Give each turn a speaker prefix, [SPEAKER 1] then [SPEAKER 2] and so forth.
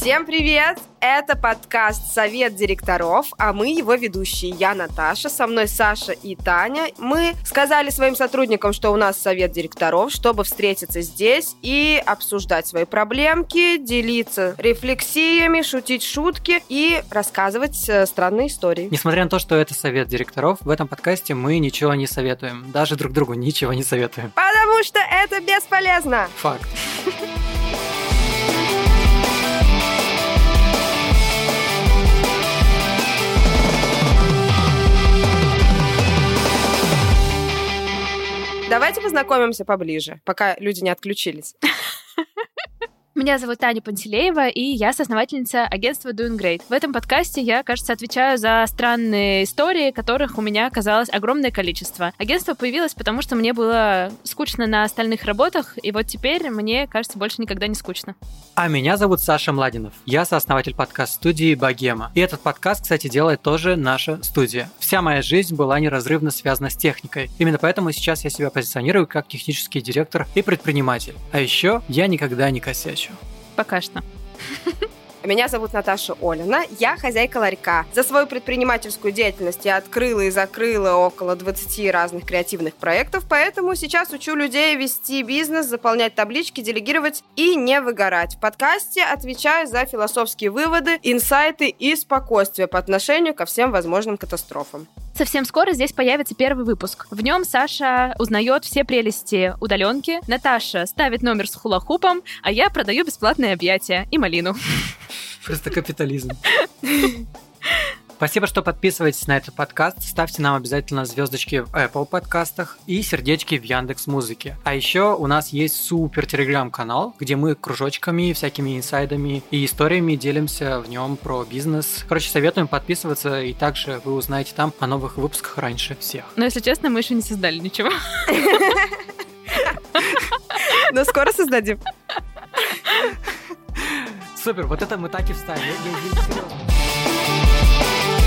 [SPEAKER 1] Всем привет! Это подкаст «Совет директоров», а мы его ведущие. Я Наташа, со мной Саша и Таня. Мы сказали своим сотрудникам, что у нас совет директоров, чтобы встретиться здесь и обсуждать свои проблемки, делиться рефлексиями, шутить шутки и рассказывать э, странные истории.
[SPEAKER 2] Несмотря на то, что это совет директоров, в этом подкасте мы ничего не советуем. Даже друг другу ничего не советуем.
[SPEAKER 1] Потому что это бесполезно.
[SPEAKER 2] Факт.
[SPEAKER 1] Давайте познакомимся поближе, пока люди не отключились.
[SPEAKER 3] Меня зовут Таня Пантелеева, и я соосновательница агентства Doing Great. В этом подкасте я, кажется, отвечаю за странные истории, которых у меня оказалось огромное количество. Агентство появилось, потому что мне было скучно на остальных работах, и вот теперь мне, кажется, больше никогда не скучно.
[SPEAKER 2] А меня зовут Саша Младинов. Я сооснователь подкаст-студии «Богема». И этот подкаст, кстати, делает тоже наша студия. Вся моя жизнь была неразрывно связана с техникой. Именно поэтому сейчас я себя позиционирую как технический директор и предприниматель. А еще я никогда не косячу.
[SPEAKER 3] Пока что.
[SPEAKER 1] Меня зовут Наташа Олина, я хозяйка ларька. За свою предпринимательскую деятельность я открыла и закрыла около 20 разных креативных проектов, поэтому сейчас учу людей вести бизнес, заполнять таблички, делегировать и не выгорать. В подкасте отвечаю за философские выводы, инсайты и спокойствие по отношению ко всем возможным катастрофам.
[SPEAKER 3] Совсем скоро здесь появится первый выпуск. В нем Саша узнает все прелести удаленки, Наташа ставит номер с хулахупом, а я продаю бесплатные объятия и малину.
[SPEAKER 2] Просто капитализм. Спасибо, что подписываетесь на этот подкаст. Ставьте нам обязательно звездочки в Apple подкастах и сердечки в Яндекс Музыке. А еще у нас есть супер телеграм-канал, где мы кружочками, всякими инсайдами и историями делимся в нем про бизнес. Короче, советуем подписываться, и также вы узнаете там о новых выпусках раньше всех.
[SPEAKER 3] Но, если честно, мы еще не создали ничего.
[SPEAKER 1] Но скоро создадим.
[SPEAKER 2] Супер, вот это мы так и вставили. Я, я, я, Thank you.